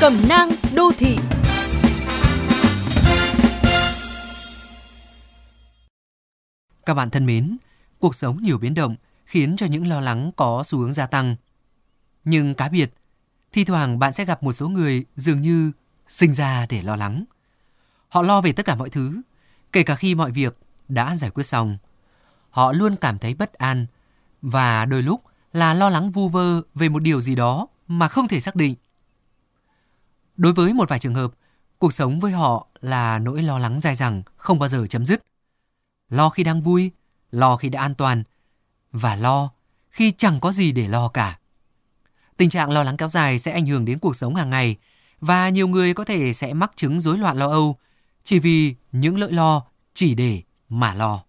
Cẩm nang đô thị Các bạn thân mến, cuộc sống nhiều biến động khiến cho những lo lắng có xu hướng gia tăng. Nhưng cá biệt, thi thoảng bạn sẽ gặp một số người dường như sinh ra để lo lắng. Họ lo về tất cả mọi thứ, kể cả khi mọi việc đã giải quyết xong. Họ luôn cảm thấy bất an và đôi lúc là lo lắng vu vơ về một điều gì đó mà không thể xác định. Đối với một vài trường hợp, cuộc sống với họ là nỗi lo lắng dài dẳng không bao giờ chấm dứt. Lo khi đang vui, lo khi đã an toàn và lo khi chẳng có gì để lo cả. Tình trạng lo lắng kéo dài sẽ ảnh hưởng đến cuộc sống hàng ngày và nhiều người có thể sẽ mắc chứng rối loạn lo âu chỉ vì những nỗi lo chỉ để mà lo.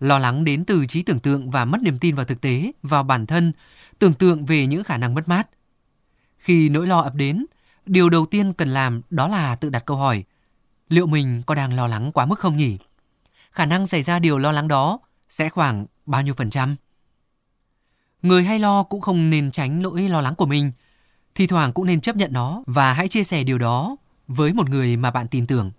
Lo lắng đến từ trí tưởng tượng và mất niềm tin vào thực tế, vào bản thân, tưởng tượng về những khả năng mất mát. Khi nỗi lo ập đến, điều đầu tiên cần làm đó là tự đặt câu hỏi, liệu mình có đang lo lắng quá mức không nhỉ? Khả năng xảy ra điều lo lắng đó sẽ khoảng bao nhiêu phần trăm? Người hay lo cũng không nên tránh nỗi lo lắng của mình, thì thoảng cũng nên chấp nhận nó và hãy chia sẻ điều đó với một người mà bạn tin tưởng.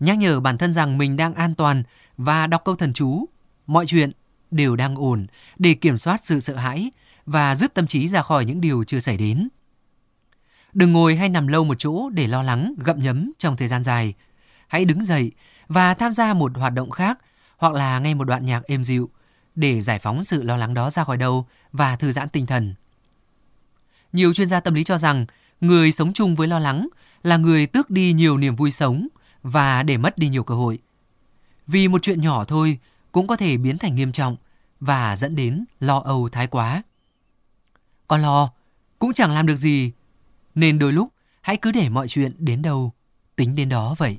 Nhắc nhở bản thân rằng mình đang an toàn và đọc câu thần chú, mọi chuyện đều đang ổn để kiểm soát sự sợ hãi và dứt tâm trí ra khỏi những điều chưa xảy đến. Đừng ngồi hay nằm lâu một chỗ để lo lắng, gặm nhấm trong thời gian dài. Hãy đứng dậy và tham gia một hoạt động khác hoặc là nghe một đoạn nhạc êm dịu để giải phóng sự lo lắng đó ra khỏi đầu và thư giãn tinh thần. Nhiều chuyên gia tâm lý cho rằng người sống chung với lo lắng là người tước đi nhiều niềm vui sống và để mất đi nhiều cơ hội. Vì một chuyện nhỏ thôi cũng có thể biến thành nghiêm trọng và dẫn đến lo âu thái quá có lo cũng chẳng làm được gì, nên đôi lúc hãy cứ để mọi chuyện đến đâu tính đến đó vậy.